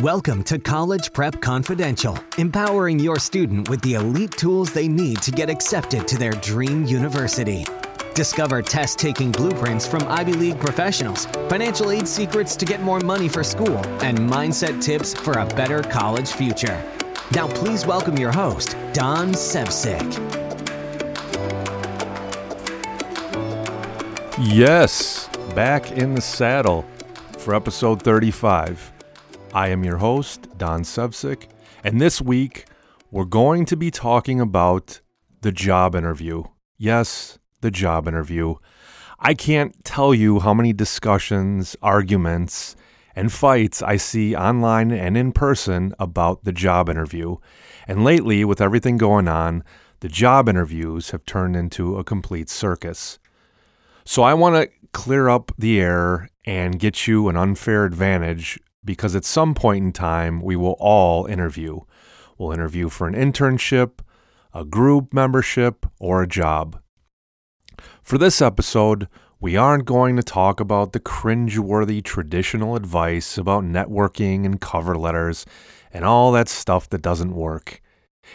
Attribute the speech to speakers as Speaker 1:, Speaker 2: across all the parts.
Speaker 1: Welcome to College Prep Confidential, empowering your student with the elite tools they need to get accepted to their dream university. Discover test taking blueprints from Ivy League professionals, financial aid secrets to get more money for school, and mindset tips for a better college future. Now, please welcome your host, Don Sevcik.
Speaker 2: Yes, back in the saddle for episode 35. I am your host, Don Sevcik, and this week we're going to be talking about the job interview. Yes, the job interview. I can't tell you how many discussions, arguments, and fights I see online and in person about the job interview. And lately, with everything going on, the job interviews have turned into a complete circus. So I want to clear up the air and get you an unfair advantage because at some point in time, we will all interview. We'll interview for an internship, a group membership, or a job. For this episode, we aren't going to talk about the cringeworthy traditional advice about networking and cover letters and all that stuff that doesn't work.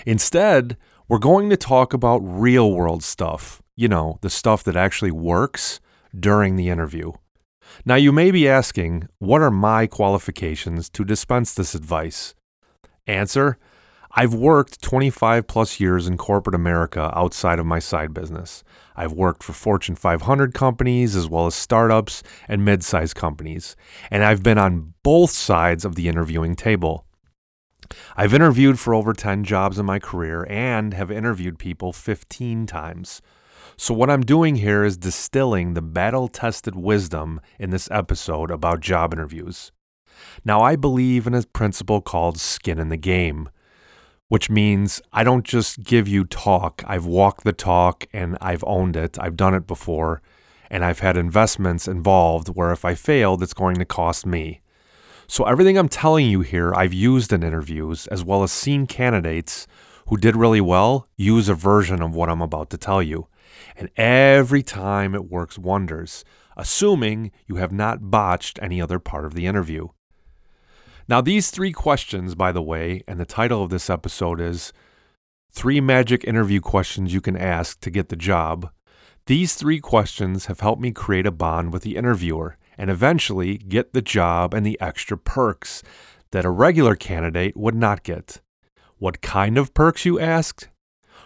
Speaker 2: Instead, we're going to talk about real world stuff, you know, the stuff that actually works during the interview. Now, you may be asking, what are my qualifications to dispense this advice? Answer I've worked 25 plus years in corporate America outside of my side business. I've worked for Fortune 500 companies as well as startups and mid sized companies, and I've been on both sides of the interviewing table. I've interviewed for over 10 jobs in my career and have interviewed people 15 times. So, what I'm doing here is distilling the battle tested wisdom in this episode about job interviews. Now, I believe in a principle called skin in the game, which means I don't just give you talk. I've walked the talk and I've owned it. I've done it before, and I've had investments involved where if I failed, it's going to cost me. So, everything I'm telling you here, I've used in interviews, as well as seen candidates who did really well use a version of what I'm about to tell you. And every time it works wonders, assuming you have not botched any other part of the interview. Now, these three questions, by the way, and the title of this episode is Three Magic Interview Questions You Can Ask to Get the Job. These three questions have helped me create a bond with the interviewer and eventually get the job and the extra perks that a regular candidate would not get. What kind of perks, you asked?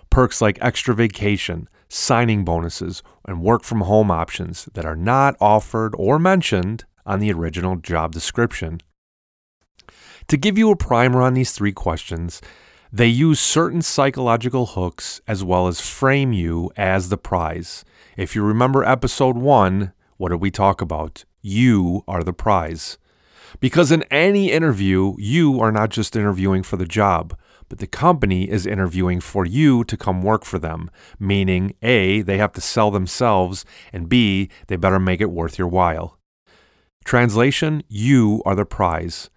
Speaker 2: Perks like extra vacation, signing bonuses, and work from home options that are not offered or mentioned on the original job description. To give you a primer on these three questions, they use certain psychological hooks as well as frame you as the prize. If you remember episode one, what did we talk about? You are the prize. Because in any interview, you are not just interviewing for the job but the company is interviewing for you to come work for them, meaning A, they have to sell themselves, and B, they better make it worth your while. Translation You are the prize.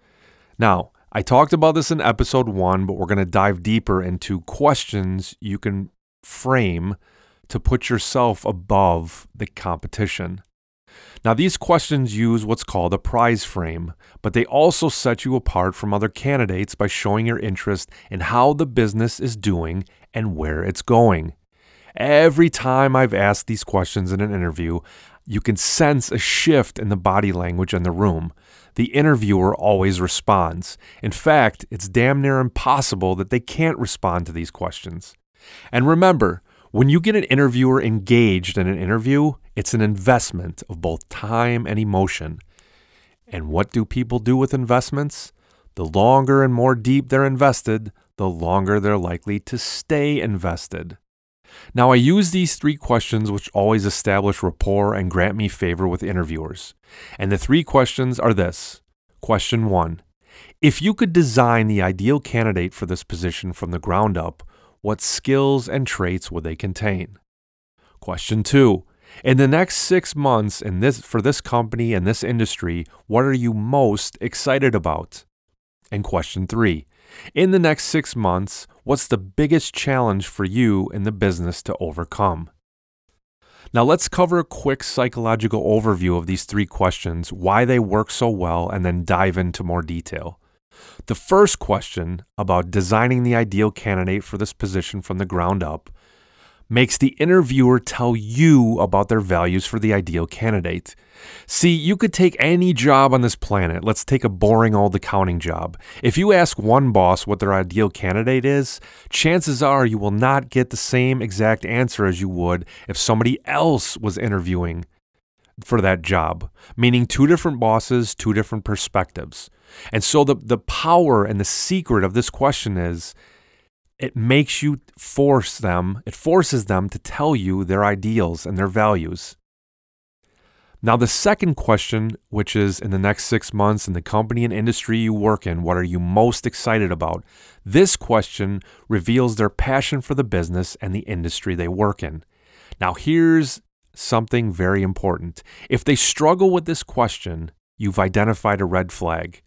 Speaker 2: Now, I talked about this in episode one, but we're going to dive deeper into questions you can frame to put yourself above the competition. Now, these questions use what's called a prize frame, but they also set you apart from other candidates by showing your interest in how the business is doing and where it's going. Every time I've asked these questions in an interview, you can sense a shift in the body language in the room. The interviewer always responds. In fact, it's damn near impossible that they can't respond to these questions. And remember, when you get an interviewer engaged in an interview, it's an investment of both time and emotion. And what do people do with investments? The longer and more deep they're invested, the longer they're likely to stay invested. Now, I use these three questions, which always establish rapport and grant me favor with interviewers. And the three questions are this Question one If you could design the ideal candidate for this position from the ground up, what skills and traits would they contain? Question two in the next six months in this, for this company and this industry, what are you most excited about? And question three In the next six months, what's the biggest challenge for you in the business to overcome? Now, let's cover a quick psychological overview of these three questions, why they work so well, and then dive into more detail. The first question about designing the ideal candidate for this position from the ground up makes the interviewer tell you about their values for the ideal candidate. See, you could take any job on this planet. Let's take a boring old accounting job. If you ask one boss what their ideal candidate is, chances are you will not get the same exact answer as you would if somebody else was interviewing for that job, meaning two different bosses, two different perspectives. And so the, the power and the secret of this question is it makes you force them, it forces them to tell you their ideals and their values. Now, the second question, which is in the next six months in the company and industry you work in, what are you most excited about? This question reveals their passion for the business and the industry they work in. Now, here's something very important. If they struggle with this question, you've identified a red flag.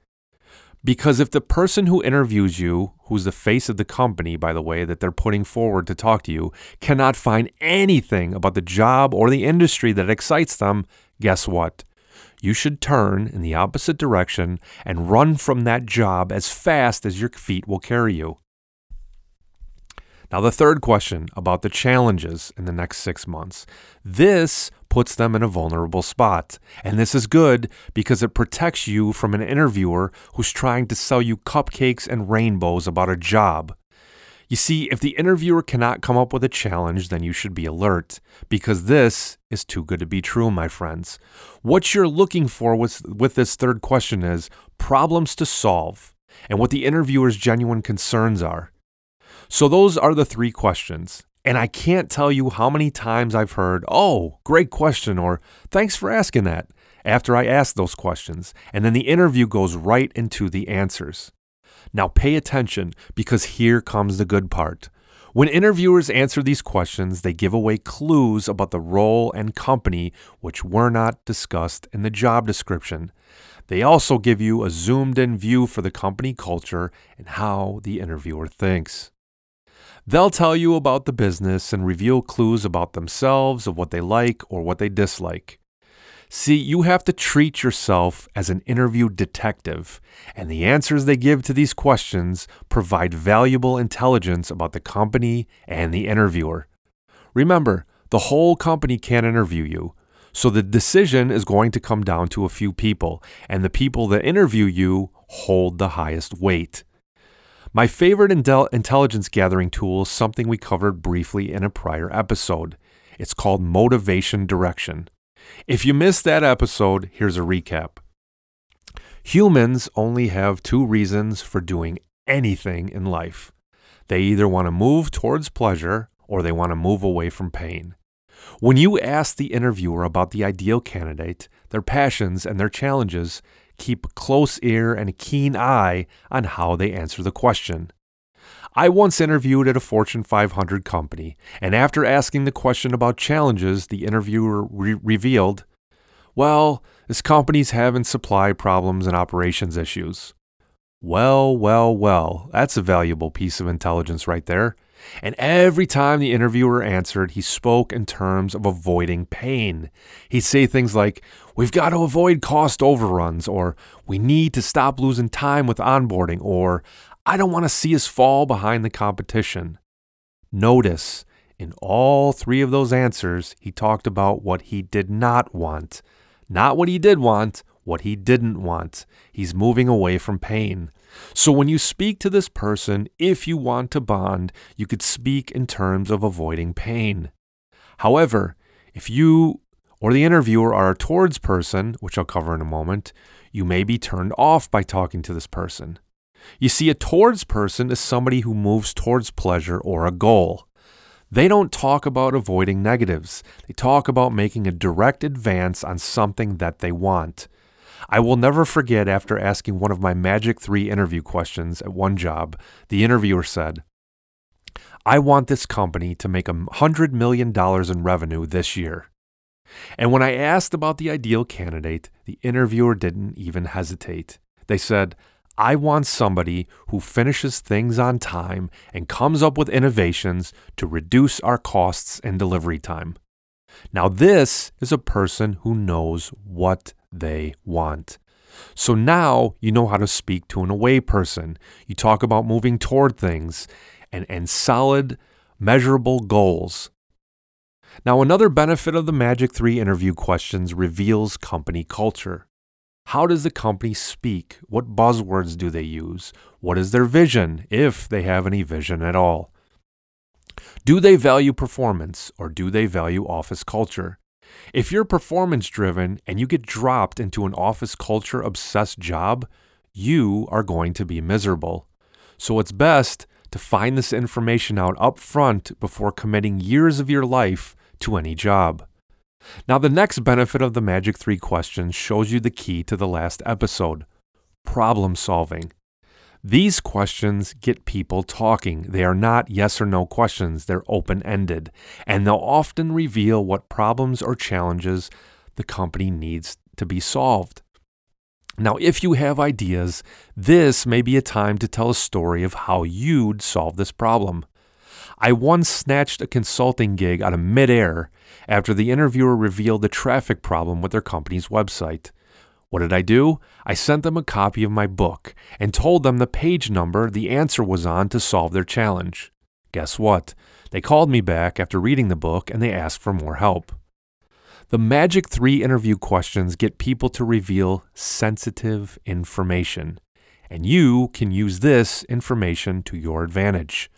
Speaker 2: Because if the person who interviews you, who's the face of the company, by the way, that they're putting forward to talk to you, cannot find anything about the job or the industry that excites them, guess what? You should turn in the opposite direction and run from that job as fast as your feet will carry you. Now, the third question about the challenges in the next six months. This puts them in a vulnerable spot. And this is good because it protects you from an interviewer who's trying to sell you cupcakes and rainbows about a job. You see, if the interviewer cannot come up with a challenge, then you should be alert, because this is too good to be true, my friends. What you're looking for with, with this third question is problems to solve and what the interviewer's genuine concerns are. So, those are the three questions. And I can't tell you how many times I've heard, oh, great question, or thanks for asking that, after I ask those questions. And then the interview goes right into the answers. Now, pay attention because here comes the good part. When interviewers answer these questions, they give away clues about the role and company which were not discussed in the job description. They also give you a zoomed in view for the company culture and how the interviewer thinks. They'll tell you about the business and reveal clues about themselves, of what they like or what they dislike. See, you have to treat yourself as an interview detective, and the answers they give to these questions provide valuable intelligence about the company and the interviewer. Remember, the whole company can't interview you, so the decision is going to come down to a few people, and the people that interview you hold the highest weight. My favorite intel- intelligence gathering tool is something we covered briefly in a prior episode. It's called motivation direction. If you missed that episode, here's a recap. Humans only have two reasons for doing anything in life they either want to move towards pleasure or they want to move away from pain. When you ask the interviewer about the ideal candidate, their passions, and their challenges, keep a close ear and a keen eye on how they answer the question. I once interviewed at a Fortune 500 company, and after asking the question about challenges, the interviewer re- revealed, Well, this company's having supply problems and operations issues. Well, well, well, that's a valuable piece of intelligence right there. And every time the interviewer answered, he spoke in terms of avoiding pain. He'd say things like, We've got to avoid cost overruns, or We need to stop losing time with onboarding, or I don't want to see us fall behind the competition. Notice, in all three of those answers, he talked about what he did not want. Not what he did want, what he didn't want. He's moving away from pain. So when you speak to this person, if you want to bond, you could speak in terms of avoiding pain. However, if you or the interviewer are a towards person, which I'll cover in a moment, you may be turned off by talking to this person. You see, a towards person is somebody who moves towards pleasure or a goal. They don't talk about avoiding negatives. They talk about making a direct advance on something that they want. I will never forget after asking one of my Magic 3 interview questions at one job, the interviewer said, I want this company to make $100 million in revenue this year. And when I asked about the ideal candidate, the interviewer didn't even hesitate. They said, I want somebody who finishes things on time and comes up with innovations to reduce our costs and delivery time. Now, this is a person who knows what they want. So now you know how to speak to an away person. You talk about moving toward things and, and solid, measurable goals. Now, another benefit of the Magic 3 interview questions reveals company culture. How does the company speak? What buzzwords do they use? What is their vision, if they have any vision at all? Do they value performance or do they value office culture? If you're performance driven and you get dropped into an office culture obsessed job, you are going to be miserable. So it's best to find this information out up front before committing years of your life to any job. Now, the next benefit of the Magic 3 questions shows you the key to the last episode problem solving. These questions get people talking. They are not yes or no questions, they're open ended, and they'll often reveal what problems or challenges the company needs to be solved. Now, if you have ideas, this may be a time to tell a story of how you'd solve this problem. I once snatched a consulting gig out of midair after the interviewer revealed a traffic problem with their company's website. What did I do? I sent them a copy of my book and told them the page number the answer was on to solve their challenge. Guess what? They called me back after reading the book and they asked for more help. The Magic 3 interview questions get people to reveal sensitive information, and you can use this information to your advantage.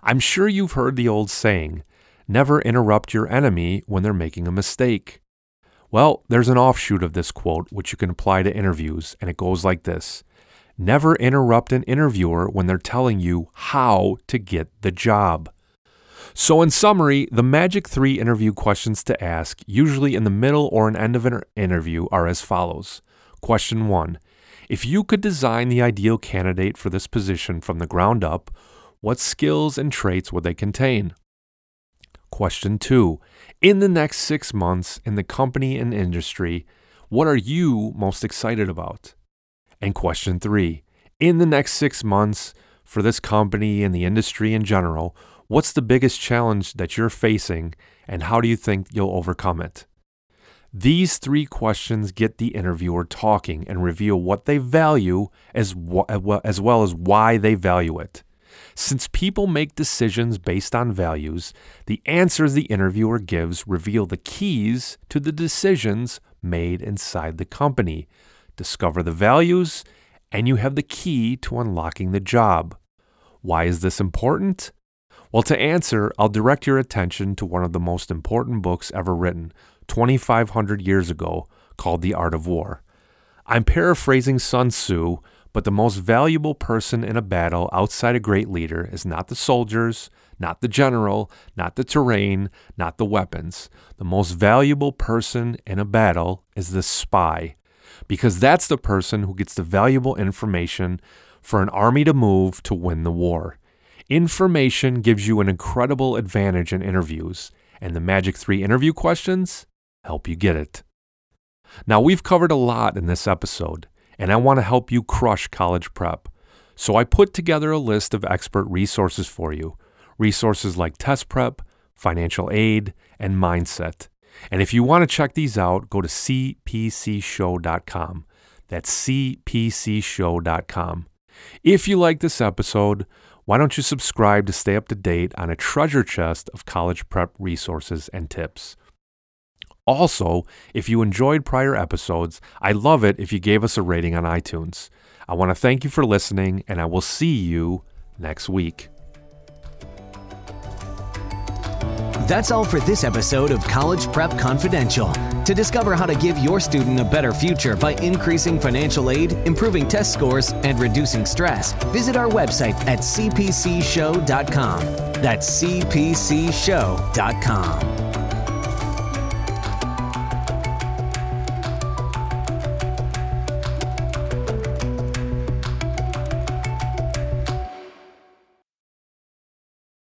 Speaker 2: I'm sure you've heard the old saying never interrupt your enemy when they're making a mistake. Well, there's an offshoot of this quote which you can apply to interviews, and it goes like this Never interrupt an interviewer when they're telling you how to get the job. So, in summary, the Magic 3 interview questions to ask, usually in the middle or an end of an interview, are as follows. Question 1 If you could design the ideal candidate for this position from the ground up, what skills and traits would they contain? Question 2 In the next six months in the company and industry, what are you most excited about? And question 3 In the next six months for this company and the industry in general, What's the biggest challenge that you're facing, and how do you think you'll overcome it? These three questions get the interviewer talking and reveal what they value as well as why they value it. Since people make decisions based on values, the answers the interviewer gives reveal the keys to the decisions made inside the company. Discover the values, and you have the key to unlocking the job. Why is this important? Well, to answer, I'll direct your attention to one of the most important books ever written, 2,500 years ago, called The Art of War. I'm paraphrasing Sun Tzu, but the most valuable person in a battle outside a great leader is not the soldiers, not the general, not the terrain, not the weapons. The most valuable person in a battle is the spy, because that's the person who gets the valuable information for an army to move to win the war. Information gives you an incredible advantage in interviews, and the Magic 3 interview questions help you get it. Now, we've covered a lot in this episode, and I want to help you crush college prep. So I put together a list of expert resources for you resources like test prep, financial aid, and mindset. And if you want to check these out, go to cpcshow.com. That's cpcshow.com. If you like this episode, why don't you subscribe to stay up to date on a treasure chest of college prep resources and tips? Also, if you enjoyed prior episodes, I'd love it if you gave us a rating on iTunes. I want to thank you for listening, and I will see you next week.
Speaker 1: That's all for this episode of College Prep Confidential. To discover how to give your student a better future by increasing financial aid, improving test scores, and reducing stress, visit our website at cpcshow.com. That's cpcshow.com.